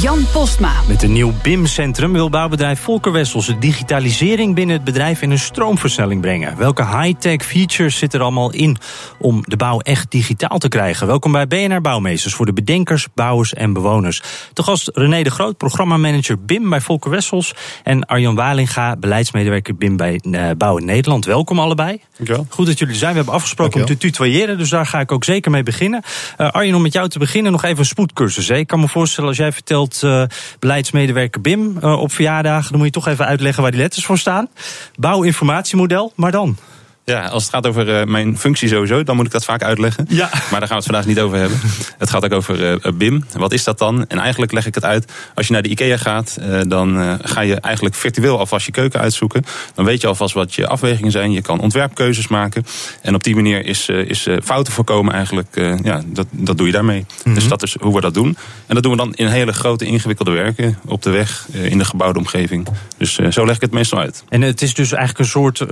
Jan Postma. Met een nieuw BIM-centrum wil bouwbedrijf Volker Wessels de digitalisering binnen het bedrijf in een stroomversnelling brengen. Welke high-tech features zitten er allemaal in om de bouw echt digitaal te krijgen? Welkom bij BNR Bouwmeesters voor de bedenkers, bouwers en bewoners. De gast René de Groot, programmamanager BIM bij Volker Wessels. En Arjan Walinga, beleidsmedewerker BIM bij uh, Bouw in Nederland. Welkom allebei. Dankjewel. Goed dat jullie er zijn. We hebben afgesproken om te tutoyeren, dus daar ga ik ook zeker mee beginnen. Uh, Arjan, om met jou te beginnen nog even een spoedcursus. Hè? Ik kan me voorstellen als jij vertelt uh, beleidsmedewerker BIM uh, op verjaardagen. Dan moet je toch even uitleggen waar die letters voor staan. Bouwinformatiemodel, maar dan? Ja, als het gaat over uh, mijn functie sowieso, dan moet ik dat vaak uitleggen. Ja. Maar daar gaan we het vandaag niet over hebben. het gaat ook over uh, BIM. Wat is dat dan? En eigenlijk leg ik het uit. Als je naar de IKEA gaat, uh, dan ga je eigenlijk virtueel alvast je keuken uitzoeken. Dan weet je alvast wat je afwegingen zijn. Je kan ontwerpkeuzes maken. En op die manier is, is fouten voorkomen eigenlijk, ja, dat, dat doe je daarmee. Mm -hmm. Dus dat is hoe we dat doen. En dat doen we dan in hele grote ingewikkelde werken. Op de weg, in de gebouwde omgeving. Dus zo leg ik het meestal uit. En het is dus eigenlijk een soort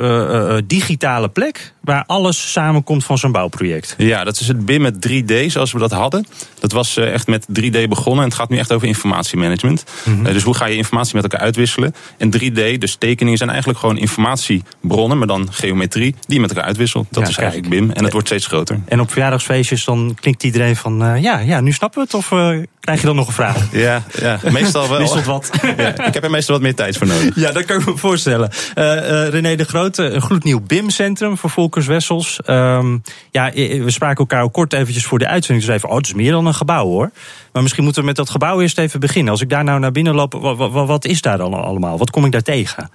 digitale plek waar alles samenkomt van zo'n bouwproject. Ja, dat is het BIM met 3D zoals we dat hadden. Dat was echt met 3D begonnen en het gaat nu echt over informatiemanagement. Mm -hmm. Dus hoe ga je informatie met elkaar uitwisselen? En 3D, dus tekeningen zijn eigenlijk gewoon informatiebronnen, maar dan geometrie, die je met elkaar uitwisselt. Dat ja, is eigenlijk BIM en het wordt steeds groter. En op verjaardagsfeestjes dan klinkt iedereen van, uh, ja, ja, nu snappen we het of uh, krijg je dan nog een vraag? Ja, ja meestal wel. Wisselt wat. ja, ik heb er meestal wat meer tijd voor nodig. Ja, dat kan ik me voorstellen. Uh, René de Grote, een gloednieuw BIM-centrum voor Wessels. Um, ja, we spraken elkaar ook kort eventjes voor de uitzending. Dus even, oh, het is meer dan een gebouw hoor. Maar misschien moeten we met dat gebouw eerst even beginnen. Als ik daar nou naar binnen loop, wat, wat, wat is daar dan allemaal? Wat kom ik daar tegen?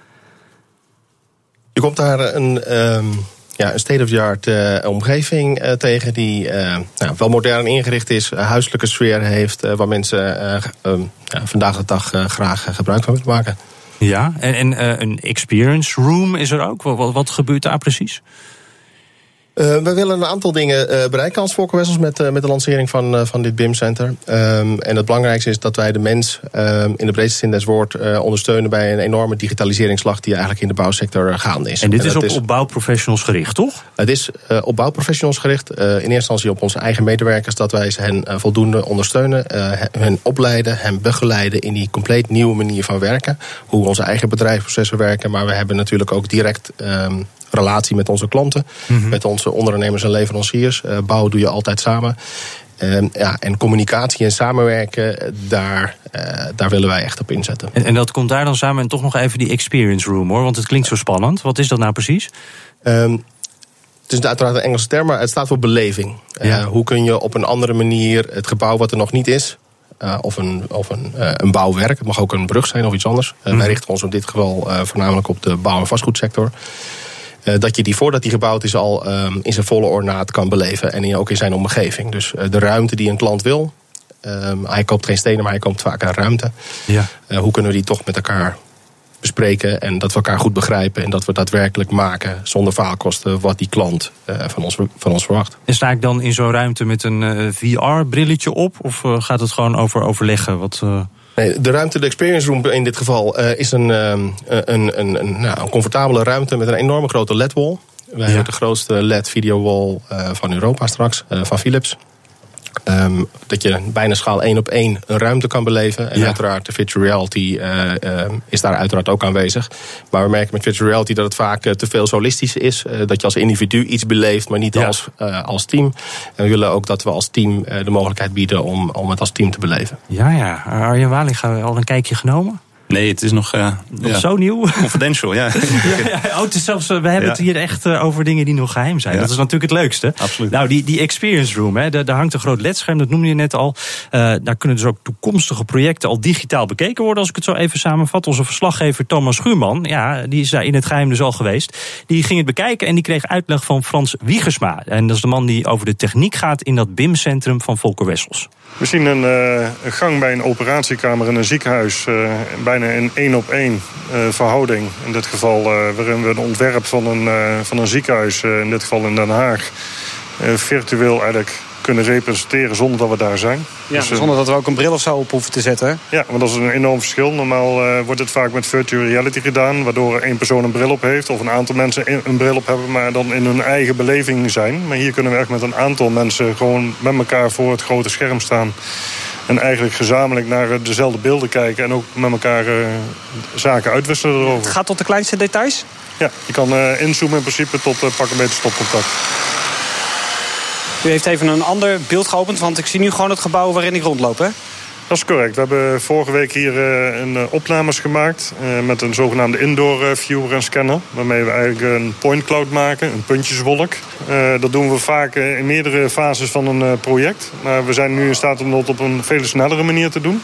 Je komt daar een, um, ja, een state-of-the-art uh, omgeving uh, tegen die uh, nou, wel modern ingericht is, huiselijke sfeer heeft, waar mensen um, ja, vandaag de dag graag gebruik van willen maken. Ja, en, en een experience room is er ook. Wat, wat gebeurt daar precies? Uh, we willen een aantal dingen uh, bereiken als Volkerwessels met, uh, met de lancering van, van dit BIM-center. Um, en het belangrijkste is dat wij de mens um, in de breedste zin des woord ondersteunen bij een enorme digitaliseringsslag die eigenlijk in de bouwsector gaande is. En dit en is, op, is op bouwprofessionals gericht, toch? Het is op bouwprofessionals gericht. in eerste instantie op onze eigen medewerkers, dat wij hen voldoende ondersteunen, hen opleiden, hen begeleiden in die compleet nieuwe manier van werken. Hoe onze eigen bedrijfsprocessen werken, maar we hebben natuurlijk ook direct. Um, relatie met onze klanten, mm -hmm. met onze ondernemers en leveranciers. Uh, bouwen doe je altijd samen. Uh, ja, en communicatie en samenwerken, daar, uh, daar willen wij echt op inzetten. En, en, dat komt daar dan samen en toch nog even die experience room hoor, want het klinkt zo spannend. Wat is dat nou precies? Um, het is uiteraard een Engelse term, maar het staat voor beleving. Ja. hoe kun je op een andere manier het gebouw wat er nog niet is, uh, of, een, of een, uh, een bouwwerk. Het mag ook een brug zijn of iets anders. Mm. Wij richten ons in dit geval voornamelijk op de bouw- en vastgoedsector. Uh, dat je die voordat die gebouwd is al um, in zijn volle ornaat kan beleven. En ook in zijn omgeving. Dus uh, de ruimte die een klant wil. Um, hij koopt geen stenen, maar hij koopt vaak een ruimte. Ja. Uh, hoe kunnen we die toch met elkaar bespreken. En dat we elkaar goed begrijpen. En dat we daadwerkelijk maken zonder faalkosten wat die klant van, ons, van ons verwacht. En sta ik dan in zo'n ruimte met een VR-brilletje op? Of gaat het gewoon over overleggen? Wat... Nee, de ruimte, de experience room in dit geval, uh, is een, uh, een, een, een, nou, een comfortabele ruimte met een enorme grote LED-wall. Wij ja. hebben de grootste LED-video-wall uh, van Europa straks, van Philips. Um, dat je bijna schaal één op één een ruimte kan beleven. En ja. uiteraard de virtual reality uh, uh, is daar uiteraard ook aanwezig. Maar we merken met virtual reality dat het vaak uh, te veel solistisch is. dat je als individu iets beleeft, maar niet ja. als, als team. En we willen ook dat we als team de mogelijkheid bieden om, om het als team te beleven. Ja, ja. Arjen Waling, al een kijkje genomen? Nee, het is nog, uh, nog ja. zo nieuw. Confidential, ja. ja, ja oh, zelfs, we hebben het hier echt uh, over dingen die nog geheim zijn. Dat is natuurlijk het leukste. Absoluut. Nou, die, die experience room, hè, daar, daar hangt een groot ledscherm, dat noemde je net al. Uh, daar kunnen dus ook toekomstige projecten al digitaal bekeken worden, als ik het zo even samenvat. Onze verslaggever Thomas Schuurman, ja, die is daar in het geheim dus al geweest. Die ging het bekijken en die kreeg uitleg van Frans Wiegersma. En dat is de man die over de techniek gaat in dat BIM-centrum van Volker Wessels. Zien een, uh, een, gang bij een operatiekamer in een ziekenhuis. Uh, bijna een één op één uh, verhouding. In dit geval waarin we een ontwerp van een, van een ziekenhuis, in dit geval in Den Haag, virtueel eigenlijk kunnen representeren zonder dat we daar zijn. Ja, dus, zonder dat we ook een bril of zo op hoeven te zetten. Ja, want dat is een enorm verschil. Normaal uh, wordt het vaak met virtual reality gedaan... waardoor één persoon een bril op heeft... of een aantal mensen een bril op hebben... maar dan in hun eigen beleving zijn. Maar hier kunnen we echt met een aantal mensen... gewoon met elkaar voor het grote scherm staan... En eigenlijk gezamenlijk naar dezelfde beelden kijken... en ook met elkaar uh, zaken uitwisselen erover. Het gaat tot de kleinste details? Ja, je kan uh, inzoomen in principe tot uh, pak een beetje stopcontact. U heeft even een ander beeld geopend, want ik zie nu gewoon het gebouw waarin ik rondloop, hè? Dat is correct. We hebben vorige week hier uh, een uh, opnames gemaakt uh, met een zogenaamde indoor viewer en scanner. Waarmee we eigenlijk een point cloud maken, een puntjeswolk. dat doen we vaak in meerdere fases van een project. Maar we zijn nu in staat om dat op een veel snellere manier te doen.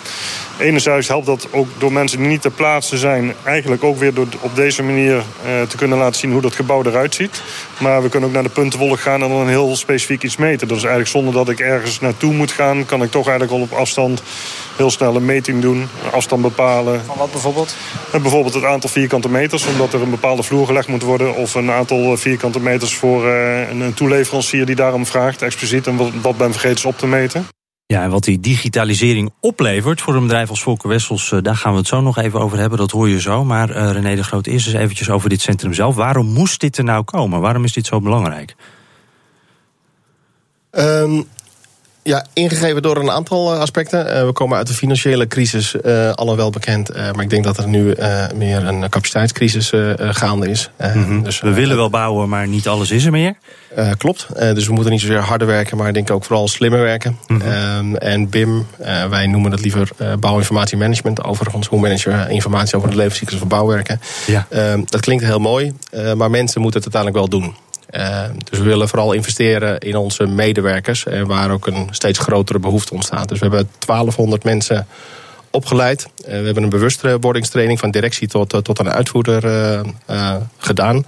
Enerzijds helpt dat ook door mensen die niet ter plaatse zijn... eigenlijk ook weer door op deze manier te kunnen laten zien hoe dat gebouw eruit ziet. Maar we kunnen ook naar de puntenwolk gaan en dan heel specifiek iets meten. Dus eigenlijk zonder dat ik ergens naartoe moet gaan... kan ik toch eigenlijk al op afstand heel snel een meting doen, afstand bepalen. Van wat bijvoorbeeld? En bijvoorbeeld het aantal vierkante meters, omdat er een bepaalde vloer gelegd moet worden. Of een aantal vierkante meters voor uh, een toeleverancier die daarom vraagt, expliciet. En wat, wat ben vergeten is op te meten. Ja, en wat die digitalisering oplevert voor een bedrijf als Volker Wessels, daar gaan we het zo nog even over hebben, dat hoor je zo. Maar uh, René de Groot, eerst eens eventjes over dit centrum zelf. Waarom moest dit er nou komen? Waarom is dit zo belangrijk? Um, ja, ingegeven door een aantal aspecten. Uh, we komen uit de financiële crisis, uh, alle wel bekend. Maar ik denk dat er nu meer een capaciteitscrisis gaande is. Mm -hmm. dus, we willen wel bouwen, maar niet alles is er meer. klopt. dus we moeten niet zozeer harder werken, maar ik denk ook vooral slimmer werken. Mm -hmm. en BIM, wij noemen het liever bouwinformatiemanagement. Overigens, hoe manage je informatie over de levenscyclus van bouwwerken. Ja. dat klinkt heel mooi, maar mensen moeten het uiteindelijk wel doen. Uh, dus we willen vooral investeren in onze medewerkers, en waar ook een steeds grotere behoefte ontstaat. Dus we hebben 1200 mensen opgeleid. Uh, we hebben een bewustwordingstraining van directie tot, uh, tot een uitvoerder gedaan.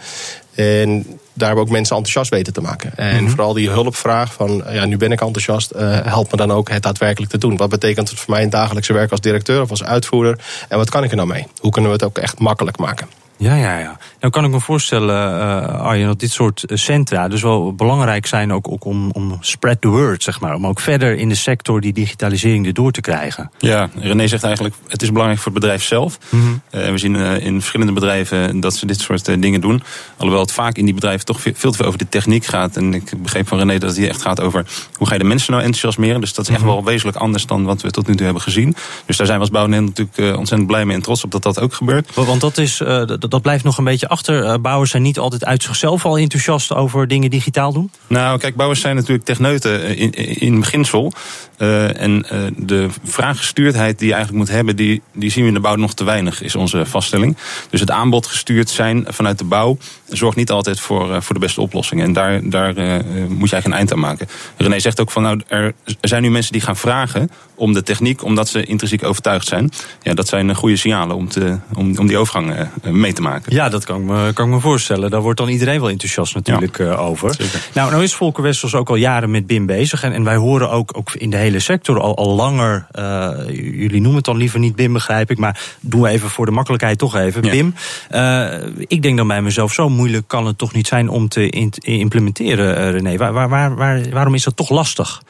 En daar hebben we ook mensen enthousiast weten te maken. En mm -hmm. vooral die hulpvraag van, ja, nu ben ik enthousiast, help me dan ook het daadwerkelijk te doen. Wat betekent het voor mij in dagelijkse werk als directeur of als uitvoerder? En wat kan ik er nou mee? Hoe kunnen we het ook echt makkelijk maken? Ja, ja, ja. Nou kan ik me voorstellen, uh, Arjen, dat dit soort centra dus wel belangrijk zijn ook, ook om, om spread the word, zeg maar. Om ook verder in de sector die digitalisering erdoor te krijgen. Ja, René zegt eigenlijk, het is belangrijk voor het bedrijf zelf. Mm -hmm. uh, we zien uh, in verschillende bedrijven dat ze dit soort dingen doen. Alhoewel het vaak in die bedrijven toch veel te veel over de techniek gaat. En ik begreep van René dat het hier echt gaat over hoe ga je de mensen nou enthousiasmeren. Dus dat is echt mm -hmm. wel wezenlijk anders dan wat we tot nu toe hebben gezien. Dus daar zijn we als Bouwen natuurlijk ontzettend blij mee en trots op dat dat ook gebeurt. Want dat is dat blijft nog een beetje achter. Bouwers zijn niet altijd uit zichzelf al enthousiast over dingen digitaal doen? Nou, kijk, bouwers zijn natuurlijk techneuten in, in beginsel. Uh, en uh, de vraaggestuurdheid die je eigenlijk moet hebben, die, die zien we in de bouw nog te weinig, is onze vaststelling. Dus het aanbod gestuurd zijn vanuit de bouw zorgt niet altijd voor, voor de beste oplossingen. En daar, daar moet je eigenlijk een eind aan maken. René zegt ook van, nou, er zijn nu mensen die gaan vragen om de techniek, omdat ze intrinsiek overtuigd zijn. Ja, dat zijn goede signalen om, te, om, om die overgang mee te maken. Ja, dat kan ik, me, kan ik me voorstellen. Daar wordt dan iedereen wel enthousiast natuurlijk ja. over. Zeker. Nou, nou is Volker Wessels ook al jaren met BIM bezig. En, en wij horen ook, ook in de hele sector al, al langer. Uh, jullie noemen het dan liever niet BIM, begrijp ik. Maar doen we even voor de makkelijkheid toch even. Ja. BIM. Uh, ik denk dan bij mezelf, zo moeilijk kan het toch niet zijn om te in, implementeren, uh, René. Waar, waar, waar, waar, waarom is dat toch lastig?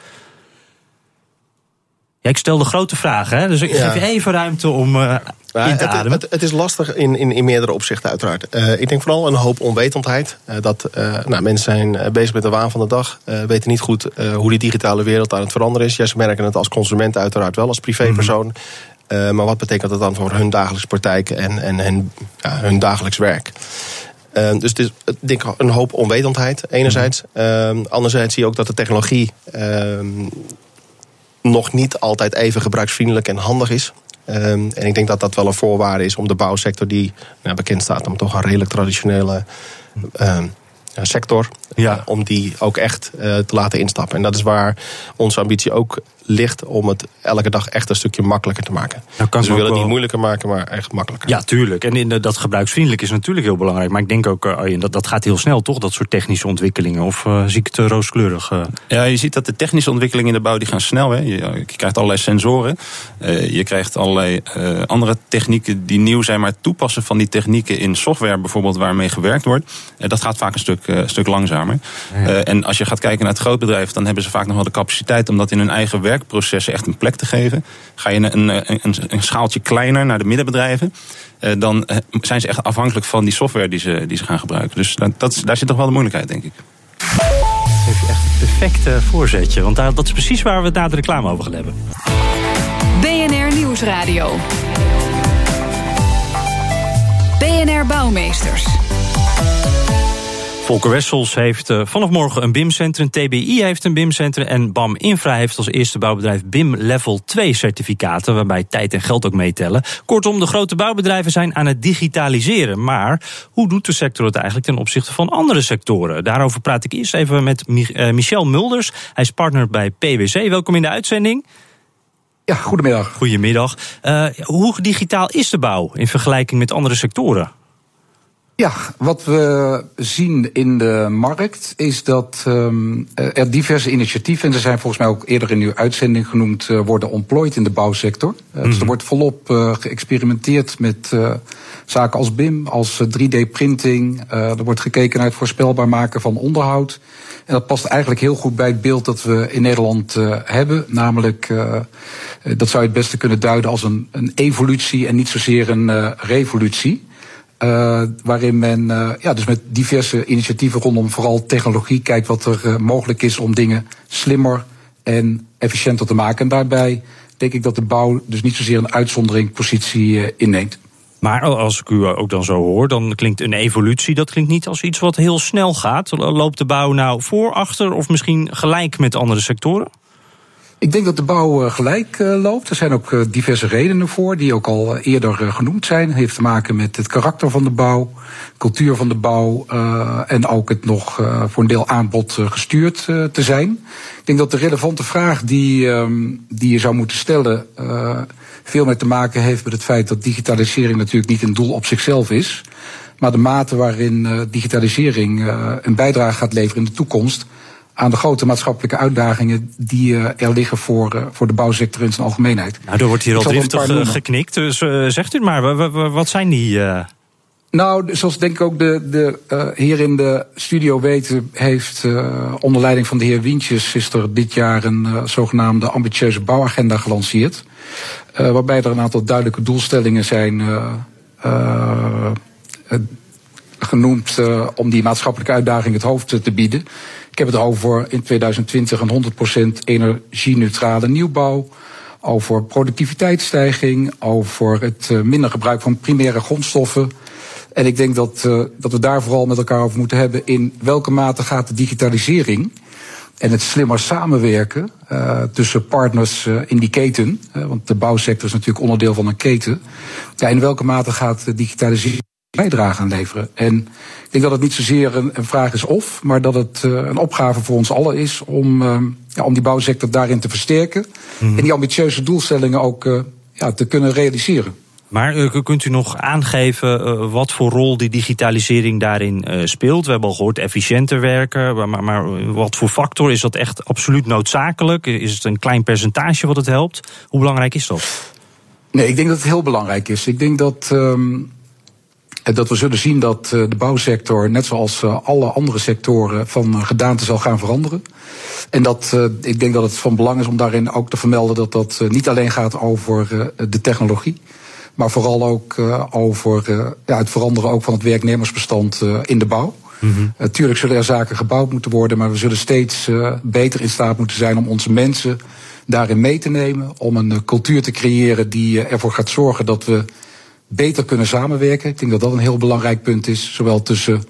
Ja, ik stel de grote vragen, hè? dus ik Ja. geef je even ruimte om uh, in te het, ademen. het, het is lastig in, in, in meerdere opzichten, uiteraard. Eh, ik denk vooral een hoop onwetendheid. Eh, dat eh, nou, mensen zijn eh, bezig met de waan van de dag. eh, weten niet goed eh, hoe die digitale wereld aan het veranderen is. Ja, ze merken het als consument uiteraard wel, als privépersoon. Eh, maar wat betekent dat dan voor hun dagelijks praktijk en, en, en ja, hun dagelijks werk? Eh, dus het is ik denk een hoop onwetendheid, enerzijds. Eh, anderzijds zie je ook dat de technologie eh, nog niet altijd even gebruiksvriendelijk en handig is. Ehm, en ik denk dat dat wel een voorwaarde is om de bouwsector, die nou, bekend staat om toch een redelijk traditionele ehm, sector, Ja. om die ook echt eh, te laten instappen. En dat is waar onze ambitie ook ligt om het elke dag echt een stukje makkelijker te maken. Nou, kan dus we ik willen het niet moeilijker maken, maar echt makkelijker. Ja, tuurlijk. En in, de- dat gebruiksvriendelijk is natuurlijk heel belangrijk. Maar ik denk ook, eh, Arjen, dat, dat gaat heel snel, toch? Dat soort technische ontwikkelingen. Of eh, zie ik het rooskleurig? eh? Ja, je ziet dat de technische ontwikkelingen in de bouw die gaan snel. Hè. Je, je krijgt allerlei sensoren. Eh, je krijgt allerlei eh, andere technieken die nieuw zijn. Maar het toepassen van die technieken in software bijvoorbeeld waarmee gewerkt wordt. eh, dat gaat vaak een stuk, eh, stuk langzamer. Eh, en als je gaat kijken naar het grootbedrijf, dan hebben ze vaak nog wel de capaciteit om dat in hun eigen werkprocessen echt een plek te geven. Ga je een, een, een, een schaaltje kleiner naar de middenbedrijven. eh, dan eh, zijn ze echt afhankelijk van die software die ze, die ze gaan gebruiken. Dus dat, dat, daar zit toch wel de moeilijkheid, denk ik. geef je echt het perfecte voorzetje. Want daar, dat is precies waar we het na de reclame over gaan hebben. BNR Nieuwsradio. BNR Bouwmeesters. Volker Wessels heeft eh, vanaf morgen een BIM-centrum. TBI heeft een BIM-centrum. En BAM Infra heeft als eerste bouwbedrijf BIM Level 2 certificaten. Waarbij tijd en geld ook meetellen. Kortom, de grote bouwbedrijven zijn aan het digitaliseren. Maar hoe doet de sector het eigenlijk ten opzichte van andere sectoren? Daarover praat ik eerst even met eh, Michel Mulders. Hij is partner bij PwC. Welkom in de uitzending. Ja, goedemiddag. Goedemiddag. Eh, hoe digitaal is de bouw in vergelijking met andere sectoren? Ja, wat we zien in de markt is dat um, er diverse initiatieven, en er zijn volgens mij ook eerder in uw uitzending genoemd, uh, worden ontplooid in de bouwsector. Uh, mm-hmm. Dus er wordt volop uh, geëxperimenteerd met zaken als BIM, als 3D-printing. er wordt gekeken naar het voorspelbaar maken van onderhoud. En dat past eigenlijk heel goed bij het beeld dat we in Nederland hebben. Namelijk, dat zou je het beste kunnen duiden als een, een evolutie en niet zozeer een revolutie. Uh, waarin men uh, ja, dus met diverse initiatieven rondom vooral technologie kijkt wat er uh, mogelijk is om dingen slimmer en efficiënter te maken. En daarbij denk ik dat de bouw dus niet zozeer een uitzonderingpositie inneemt. Maar als ik u ook dan zo hoor, dan klinkt een evolutie, dat klinkt niet als iets wat heel snel gaat. Loopt de bouw nou voor, achter of misschien gelijk met andere sectoren? Ik denk dat de bouw gelijk loopt. Er zijn ook diverse redenen voor, die ook al eerder genoemd zijn. Het heeft te maken met het karakter van de bouw, cultuur van de bouw en ook het nog voor een deel aanbod gestuurd te zijn. Ik denk dat de relevante vraag die, ehm, die je zou moeten stellen veel meer te maken heeft met het feit dat digitalisering natuurlijk niet een doel op zichzelf is. Maar de mate waarin digitalisering een bijdrage gaat leveren in de toekomst aan de grote maatschappelijke uitdagingen die uh, er liggen voor, uh, voor de bouwsector in zijn algemeenheid. Nou, er wordt hier al driftig uh, geknikt, dus zegt u maar. Wat zijn die... Nou, zoals denk ik ook de, de heer in de studio weet, heeft onder leiding van de heer Wientjes is er dit jaar een zogenaamde ambitieuze bouwagenda gelanceerd. waarbij er een aantal duidelijke doelstellingen zijn genoemd om die maatschappelijke uitdaging het hoofd te bieden. Ik heb het over in 2020 een 100% energie-neutrale nieuwbouw. Over productiviteitsstijging. Over het uh, minder gebruik van primaire grondstoffen. En ik denk dat, uh, dat we daar vooral met elkaar over moeten hebben. In welke mate gaat de digitalisering en het slimmer samenwerken uh, tussen partners in die keten. want de bouwsector is natuurlijk onderdeel van een keten. Ja, in welke mate gaat digitalisering bijdrage aan leveren. En ik denk dat het niet zozeer een, een vraag is of, maar dat het uh, een opgave voor ons allen is om, uh, ja, om die bouwsector daarin te versterken. Mm-hmm. En die ambitieuze doelstellingen ook uh, ja, te kunnen realiseren. Maar kunt u nog aangeven wat voor rol die digitalisering daarin speelt? We hebben al gehoord efficiënter werken, maar, maar wat voor factor is dat echt absoluut noodzakelijk? Is het een klein percentage wat het helpt? Hoe belangrijk is dat? Nee, ik denk dat het heel belangrijk is. Ik denk dat. Um, dat we zullen zien dat de bouwsector, net zoals alle andere sectoren, van gedaante zal gaan veranderen. En dat ik denk dat het van belang is om daarin ook te vermelden dat dat niet alleen gaat over de technologie. Maar vooral ook over ja, het veranderen ook van het werknemersbestand in de bouw. Natuurlijk zullen er zaken gebouwd moeten worden, maar we zullen steeds beter in staat moeten zijn om onze mensen daarin mee te nemen. Om een cultuur te creëren die ervoor gaat zorgen dat we beter kunnen samenwerken. Ik denk dat dat een heel belangrijk punt is, zowel tussen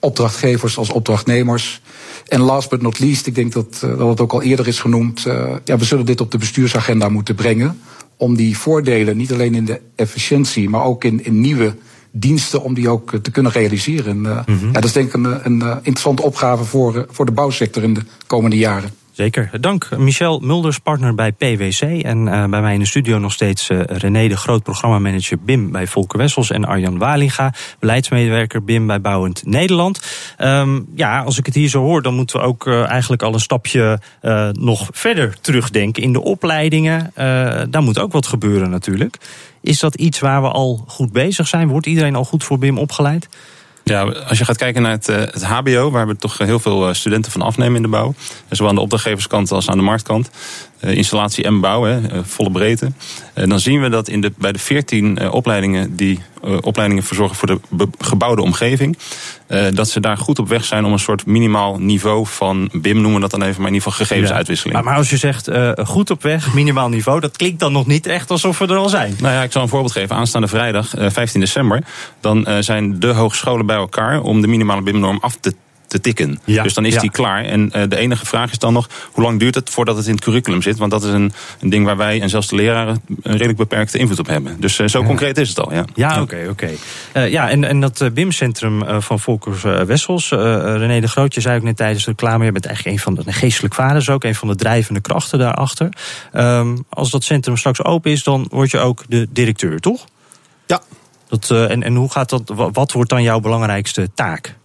opdrachtgevers als opdrachtnemers. En last but not least, ik denk dat, uh, dat het ook al eerder is genoemd, uh, ja, we zullen dit op de bestuursagenda moeten brengen. om die voordelen, niet alleen in de efficiëntie, maar ook in, in nieuwe diensten, om die ook te kunnen realiseren. En, ja, dat is denk ik een, een interessante opgave voor, voor de bouwsector in de komende jaren. Zeker. Dank Michel Mulders, partner bij PwC. En uh, bij mij in de studio nog steeds uh, René de Groot, programmamanager BIM bij Volker Wessels. En Arjan Walinga, beleidsmedewerker BIM bij Bouwend Nederland. Um, ja, als ik het hier zo hoor, dan moeten we ook uh, eigenlijk al een stapje nog verder terugdenken in de opleidingen. daar moet ook wat gebeuren natuurlijk. Is dat iets waar we al goed bezig zijn? Wordt iedereen al goed voor BIM opgeleid? Ja, als je gaat kijken naar het, het HBO, waar we toch heel veel studenten van afnemen in de bouw. Zowel aan de opdrachtgeverskant als aan de marktkant. Installatie en bouw, hè, volle breedte. dan zien we dat in de, bij de 14 opleidingen die opleidingen verzorgen voor de gebouwde omgeving. dat ze daar goed op weg zijn om een soort minimaal niveau van BIM, noemen we dat dan even, maar in ieder geval gegevensuitwisseling. Ja. Maar als je zegt uh, goed op weg, minimaal niveau, dat klinkt dan nog niet echt alsof we er al zijn. Nou ja, ik zal een voorbeeld geven. Aanstaande vrijdag, uh, 15 december, dan uh, zijn de hogescholen bij elkaar om de minimale BIM-norm af te te tikken. Ja, dus dan is ja. die klaar. En uh, de enige vraag is dan nog, hoe lang duurt het voordat het in het curriculum zit? Want dat is een, een ding waar wij en zelfs de leraren een redelijk beperkte invloed op hebben. Dus uh, zo ja. concreet is het al. Ja, ja oké. Okay, okay. uh, ja, en, en dat BIM-centrum van Volkers Wessels, René de Grootje zei ook net tijdens de reclame, je bent eigenlijk een van de geestelijk vaders ook, een van de drijvende krachten daarachter. Um, als dat centrum straks open is, dan word je ook de directeur, toch? Ja. Dat, en, en hoe gaat dat, wat wordt dan jouw belangrijkste taak?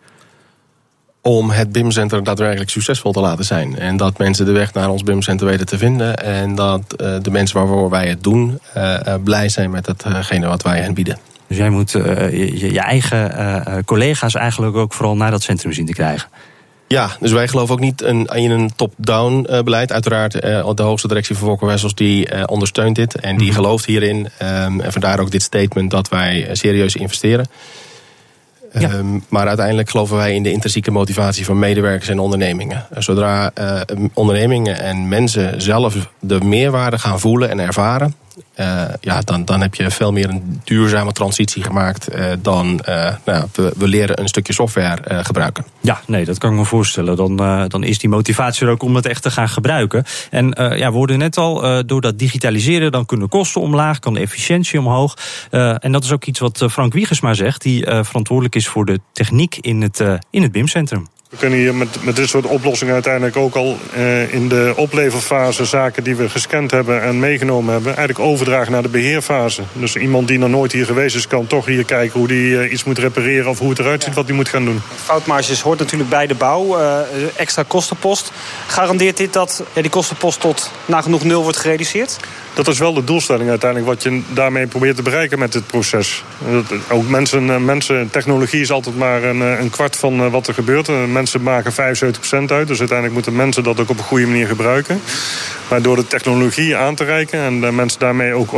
Om het BIM-center daadwerkelijk succesvol te laten zijn. En dat mensen de weg naar ons BIM-center weten te vinden. En dat uh, de mensen waarvoor wij het doen uh, uh, blij zijn met hetgene wat wij hen bieden. Dus jij moet je, je, eigen collega's eigenlijk ook vooral naar dat centrum zien te krijgen. Ja, dus wij geloven ook niet in, in een top-down beleid. Uiteraard de hoogste directie van Volker Wessels die ondersteunt dit. En die mm. gelooft hierin. Um, en vandaar ook dit statement dat wij serieus investeren. Um, maar uiteindelijk geloven wij in de intrinsieke motivatie van medewerkers en ondernemingen. Zodra uh, ondernemingen en mensen zelf de meerwaarde gaan voelen en ervaren, uh, ja, dan, dan heb je veel meer een duurzame transitie gemaakt uh, dan uh, nou, we, we, leren een stukje software gebruiken. Ja, nee, dat kan ik me voorstellen. Dan, dan is die motivatie er ook om het echt te gaan gebruiken. En ja, we hoorden net al, door dat digitaliseren, dan kunnen kosten omlaag, kan de efficiëntie omhoog. en dat is ook iets wat Frank Wiegersma zegt, die verantwoordelijk is voor de techniek in het, in het BIM-centrum. We kunnen hier met, met dit soort oplossingen uiteindelijk ook al uh, in de opleverfase zaken die we gescand hebben en meegenomen hebben, eigenlijk overdragen naar de beheerfase. Dus iemand die nog nooit hier geweest is, kan toch hier kijken hoe die uh, iets moet repareren of hoe het eruit ziet, wat hij moet gaan doen. Foutmarges hoort natuurlijk bij de bouw, uh, extra kostenpost. Garandeert dit dat ja, die kostenpost tot nagenoeg nul wordt gereduceerd? Dat is wel de doelstelling uiteindelijk, wat je daarmee probeert te bereiken met dit proces. Ook mensen, mensen technologie is altijd maar een, een kwart van wat er gebeurt mensen maken 75% uit. Dus uiteindelijk moeten mensen dat ook op een goede manier gebruiken. Maar door de technologie aan te reiken en de mensen daarmee ook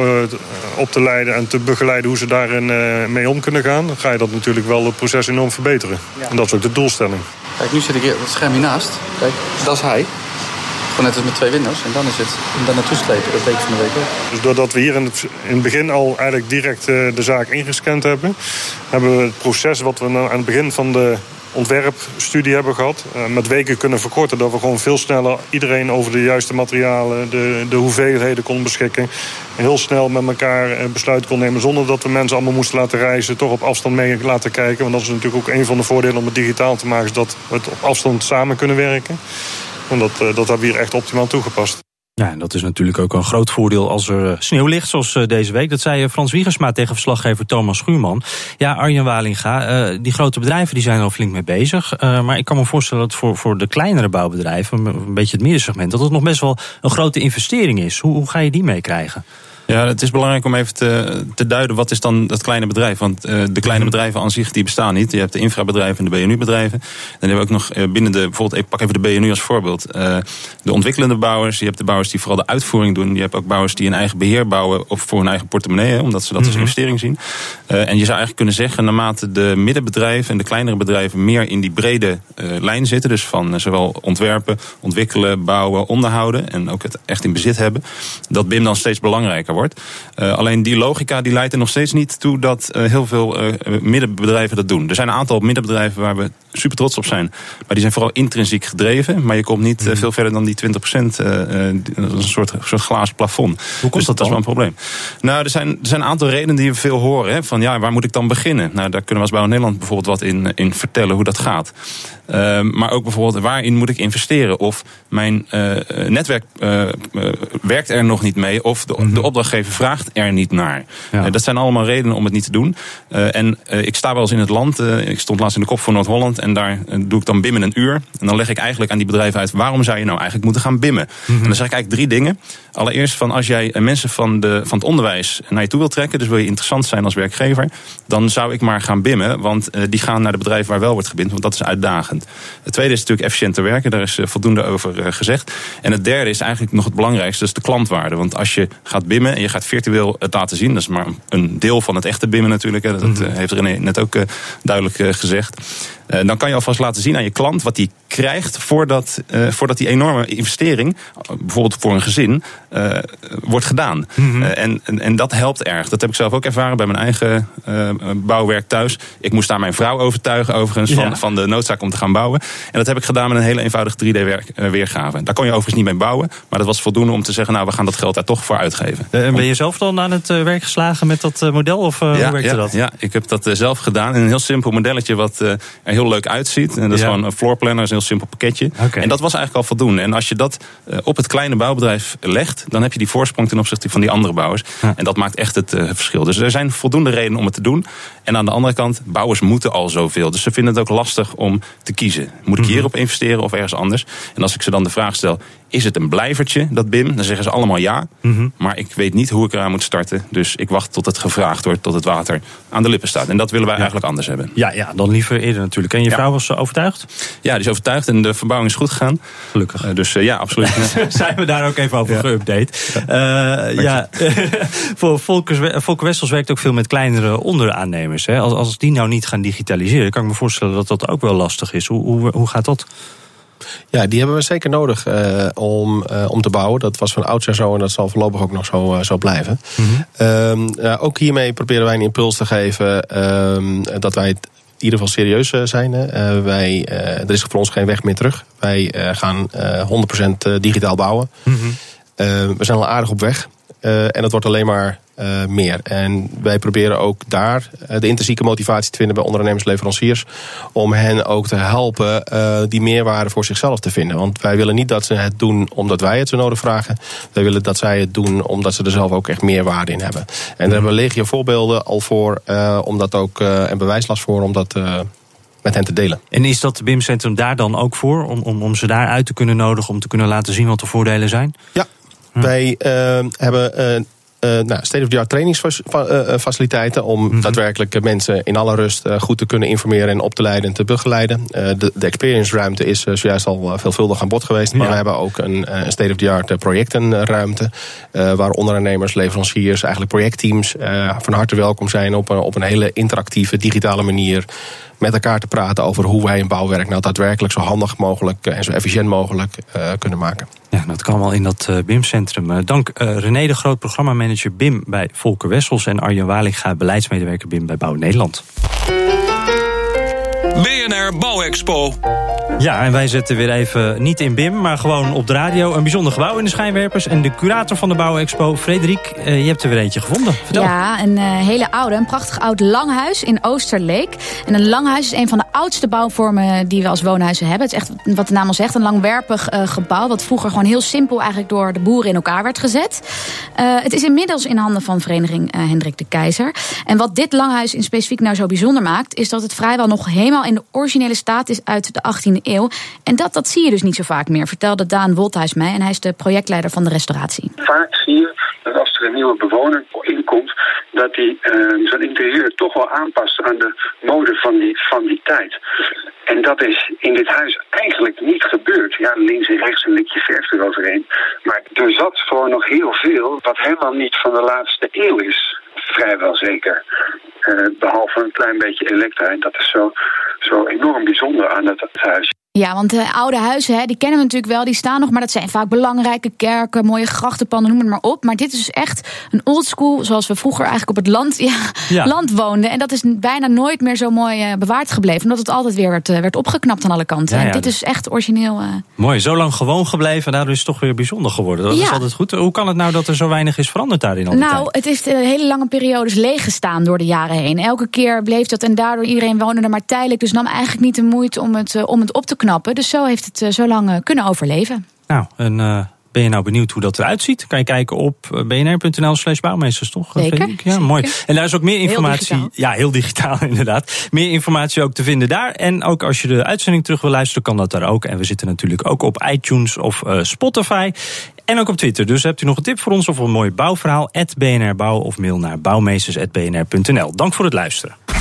op te leiden en te begeleiden hoe ze daarin mee om kunnen gaan, dan ga je dat natuurlijk wel het proces enorm verbeteren. Ja. En dat is ook de doelstelling. Kijk, nu zit ik hier het scherm hiernaast. Kijk, dat is hij. Net met twee winnaars. En dan is het om daar naartoe slepen, dat week van de week. Dus doordat we hier in het, in het begin al eigenlijk direct uh, de zaak ingescand hebben, hebben we het proces wat we aan het begin van de ontwerpstudie hebben gehad. Uh, met weken kunnen verkorten. Dat we gewoon veel sneller iedereen over de juiste materialen, de, de hoeveelheden konden beschikken. En heel snel met elkaar besluit kon nemen. Zonder dat we mensen allemaal moesten laten reizen. Toch op afstand mee laten kijken. Want dat is natuurlijk ook een van de voordelen om het digitaal te maken. Is dat we het op afstand samen kunnen werken. En dat, dat hebben we hier echt optimaal toegepast. Ja, en dat is natuurlijk ook een groot voordeel als er sneeuw ligt, zoals deze week. Dat zei Frans Wiegersma tegen verslaggever Thomas Schuurman. Ja, Arjen Walinga, die grote bedrijven die zijn er al flink mee bezig. Maar ik kan me voorstellen dat voor, voor de kleinere bouwbedrijven, een beetje het middensegment, dat het nog best wel een grote investering is. Hoe, hoe ga je die meekrijgen? Ja, het is belangrijk om even te, te duiden wat is dan het kleine bedrijf. Want uh, de kleine bedrijven aan zich die bestaan niet. Je hebt de infrabedrijven en de BNU-bedrijven. Dan hebben we ook nog uh, binnen de, bijvoorbeeld, ik pak even de BNU als voorbeeld. Uh, de ontwikkelende bouwers. Je hebt de bouwers die vooral de uitvoering doen. Je hebt ook bouwers die een eigen beheer bouwen of voor hun eigen portemonnee. Omdat ze dat als investering zien. en je zou eigenlijk kunnen zeggen, naarmate de middenbedrijven en de kleinere bedrijven meer in die brede lijn zitten. Dus van zowel ontwerpen, ontwikkelen, bouwen, onderhouden. En ook het echt in bezit hebben. Dat BIM dan steeds belangrijker wordt. Wordt. Uh, alleen die logica die leidt er nog steeds niet toe dat uh, heel veel uh, middenbedrijven dat doen. Er zijn een aantal middenbedrijven waar we super trots op zijn. Maar die zijn vooral intrinsiek gedreven. Maar je komt niet mm. veel verder dan die 20 procent. een soort, soort glazen plafond. Hoe komt dus dat dat is wel een probleem. Nou, er zijn, er zijn een aantal redenen die we veel horen. Hè, van ja, waar moet ik dan beginnen? Nou, daar kunnen we als Bouw Nederland bijvoorbeeld wat in, in vertellen hoe dat gaat. Uh, maar ook bijvoorbeeld waarin moet ik investeren? Of mijn uh, netwerk uh, werkt er nog niet mee, of de, de opdrachtgever vraagt er niet naar. Ja. dat zijn allemaal redenen om het niet te doen. en ik sta wel eens in het land. ik stond laatst in de kop van Noord-Holland en daar doe ik dan bimmen een uur. En dan leg ik eigenlijk aan die bedrijven uit waarom zou je nou eigenlijk moeten gaan bimmen. Mm -hmm. En dan zeg ik eigenlijk drie dingen. Allereerst van als jij mensen van, de, van het onderwijs naar je toe wilt trekken, dus wil je interessant zijn als werkgever, dan zou ik maar gaan bimmen, want die gaan naar de bedrijven waar wel wordt gebimd, want dat is uitdagend. Het tweede is natuurlijk efficiënter werken, daar is voldoende over gezegd. En het derde is eigenlijk nog het belangrijkste, dat is de klantwaarde. Want als je gaat bimmen en je gaat virtueel het laten zien, dat is maar een deel van het echte bimmen natuurlijk, dat mm -hmm. heeft René net ook duidelijk gezegd. Dan kan je alvast laten zien aan je klant wat hij krijgt voordat, uh, voordat die enorme investering, bijvoorbeeld voor een gezin, uh, wordt gedaan. Mm -hmm. uh, en, en, en, dat helpt erg. Dat heb ik zelf ook ervaren bij mijn eigen bouwwerk thuis. Ik moest daar mijn vrouw overtuigen overigens van, ja. van de noodzaak om te gaan bouwen. En dat heb ik gedaan met een hele eenvoudige 3D-weergave. Daar kon je overigens niet mee bouwen, maar dat was voldoende om te zeggen, nou we gaan dat geld daar toch voor uitgeven. En ben je zelf dan aan het werk geslagen met dat model of ja, hoe werkte ja, dat? Ja, ik heb dat zelf gedaan in een heel simpel modelletje wat er heel leuk uitziet. En dat is gewoon een floorplanner, is een heel simpel pakketje. Okay. En dat was eigenlijk al voldoende. En als je dat uh, op het kleine bouwbedrijf legt, dan heb je die voorsprong ten opzichte van die andere bouwers. En dat maakt echt het uh, verschil. Dus er zijn voldoende redenen om het te doen. En aan de andere kant, bouwers moeten al zoveel. Dus ze vinden het ook lastig om te kiezen. Moet ik -hmm. hierop investeren of ergens anders? En als ik ze dan de vraag stel, is het een blijvertje, dat BIM? Dan zeggen ze allemaal ja. Mhm. Mm -hmm. Maar ik weet niet hoe ik eraan moet starten. Dus ik wacht tot het gevraagd wordt, tot het water aan de lippen staat. En dat willen wij ja. eigenlijk anders hebben. Ja, ja, dan liever eerder natuurlijk. En je vrouw was overtuigd? Ja, die is overtuigd en de verbouwing is goed gegaan. Gelukkig. Uh, dus uh, ja, absoluut. Zijn we daar ook even over ja. geüpdate. Uh, ja, voor Volker, Volker Wessels werkt ook veel met kleinere onderaannemers. Hè. Als, als die nou niet gaan digitaliseren, kan ik me voorstellen dat dat ook wel lastig is. Hoe, hoe, hoe gaat dat? Ja, die hebben we zeker nodig uh, om, uh, om te bouwen. Dat was van oudsher zo en dat zal voorlopig ook nog zo, uh, zo blijven. Mm -hmm. um, ook hiermee proberen wij een impuls te geven um, dat wij het in ieder geval serieus zijn. Uh, wij, uh, er is voor ons geen weg meer terug. Wij uh, gaan 100% digitaal bouwen. Mm -hmm. we zijn al aardig op weg. En dat wordt alleen maar uh, meer. En wij proberen ook daar uh, de intrinsieke motivatie te vinden bij ondernemers, leveranciers. Om hen ook te helpen uh, die meerwaarde voor zichzelf te vinden. Want wij willen niet dat ze het doen omdat wij het zo nodig vragen. Wij willen dat zij het doen omdat ze er zelf ook echt meerwaarde in hebben. En daar hebben we legio voorbeelden al voor, om dat ook, en bewijslast voor, om dat met hen te delen. En is dat BIM-centrum daar dan ook voor? Om, om, om ze daar uit te kunnen nodigen, om te kunnen laten zien wat de voordelen zijn? Ja, hm. wij hebben uh, nou, state-of-the-art trainingsfaciliteiten om mm -hmm. daadwerkelijk mensen in alle rust uh, goed te kunnen informeren en op te leiden en te begeleiden. Uh, de, de experience ruimte is zojuist al veelvuldig aan bod geweest, maar ja. we hebben ook een, een state-of-the-art projectenruimte waar ondernemers, leveranciers, eigenlijk projectteams van harte welkom zijn op op een hele interactieve digitale manier met elkaar te praten over hoe wij een bouwwerk nou daadwerkelijk zo handig mogelijk en zo efficiënt mogelijk uh, kunnen maken. Ja, dat kan wel in dat uh, BIM-centrum. Uh, dank René de Groot, programmamanager BIM bij Volker Wessels en Arjen Walinga, beleidsmedewerker BIM bij Bouw Nederland. BNR Bouwexpo. Ja, en wij zetten weer even niet in BIM, maar gewoon op de radio. Een bijzonder gebouw in de schijnwerpers. En de curator van de Bouwexpo, Frederik, uh, je hebt er weer eentje gevonden. Vertel. Ja, een uh, hele oude, een prachtig oud langhuis in Oosterleek. En een langhuis is een van de oudste bouwvormen die we als woonhuizen hebben. Het is echt, wat de naam al zegt, een langwerpig uh, gebouw. Wat vroeger gewoon heel simpel eigenlijk door de boeren in elkaar werd gezet. het is inmiddels in handen van vereniging Hendrik de Keizer. En wat dit langhuis in specifiek nou zo bijzonder maakt... is dat het vrijwel nog helemaal in de originele staat is uit de 18e eeuw. En dat, dat zie je dus niet zo vaak meer, vertelde Daan Wolthuis mij. En hij is de projectleider van de restauratie. Vaak zie je dat als er een nieuwe bewoner inkomt, dat hij uh, zijn interieur toch wel aanpast aan de mode van die, van die tijd. En dat is in dit huis eigenlijk niet gebeurd. Ja, links en rechts een likje verf eroverheen. Maar er zat gewoon nog heel veel wat helemaal niet van de laatste eeuw is. Vrijwel zeker. Uh, behalve een klein beetje elektra. En dat is zo, zo enorm bijzonder aan het huis. Ja, want de oude huizen, hè, die kennen we natuurlijk wel, die staan nog. Maar dat zijn vaak belangrijke kerken, mooie grachtenpanden, noem het maar op. Maar dit is dus echt een oldschool, zoals we vroeger eigenlijk op het land, ja, Ja. land woonden. En dat is bijna nooit meer zo mooi eh, bewaard gebleven. Omdat het altijd weer werd, eh, werd opgeknapt aan alle kanten. Ja, ja, en dit dus- is echt origineel. eh, Mooi, zo lang gewoon gebleven en daardoor is het toch weer bijzonder geworden. Dat is altijd goed. Hoe kan het nou dat er zo weinig is veranderd daarin al die Nou, tijd? het heeft eh, hele lange periodes leeggestaan door de jaren heen. Elke keer bleef dat en daardoor iedereen woonde er maar tijdelijk. Dus nam eigenlijk niet de moeite om het, eh, om het op te knappen. Dus zo heeft het eh, zo lang eh, kunnen overleven. Nou, en ben je nou benieuwd hoe dat eruit ziet? Kan je kijken op bnr.nl slash bouwmeesters, toch? Zeker? Ja, mooi. En daar is ook meer informatie. ja, heel digitaal inderdaad. Meer informatie ook te vinden daar. En ook als je de uitzending terug wil luisteren, kan dat daar ook. En we zitten natuurlijk ook op iTunes of Spotify. En ook op Twitter. Dus hebt u nog een tip voor ons of een mooi bouwverhaal? BNR Bouw of mail naar bouwmeesters.bnr.nl. Dank voor het luisteren.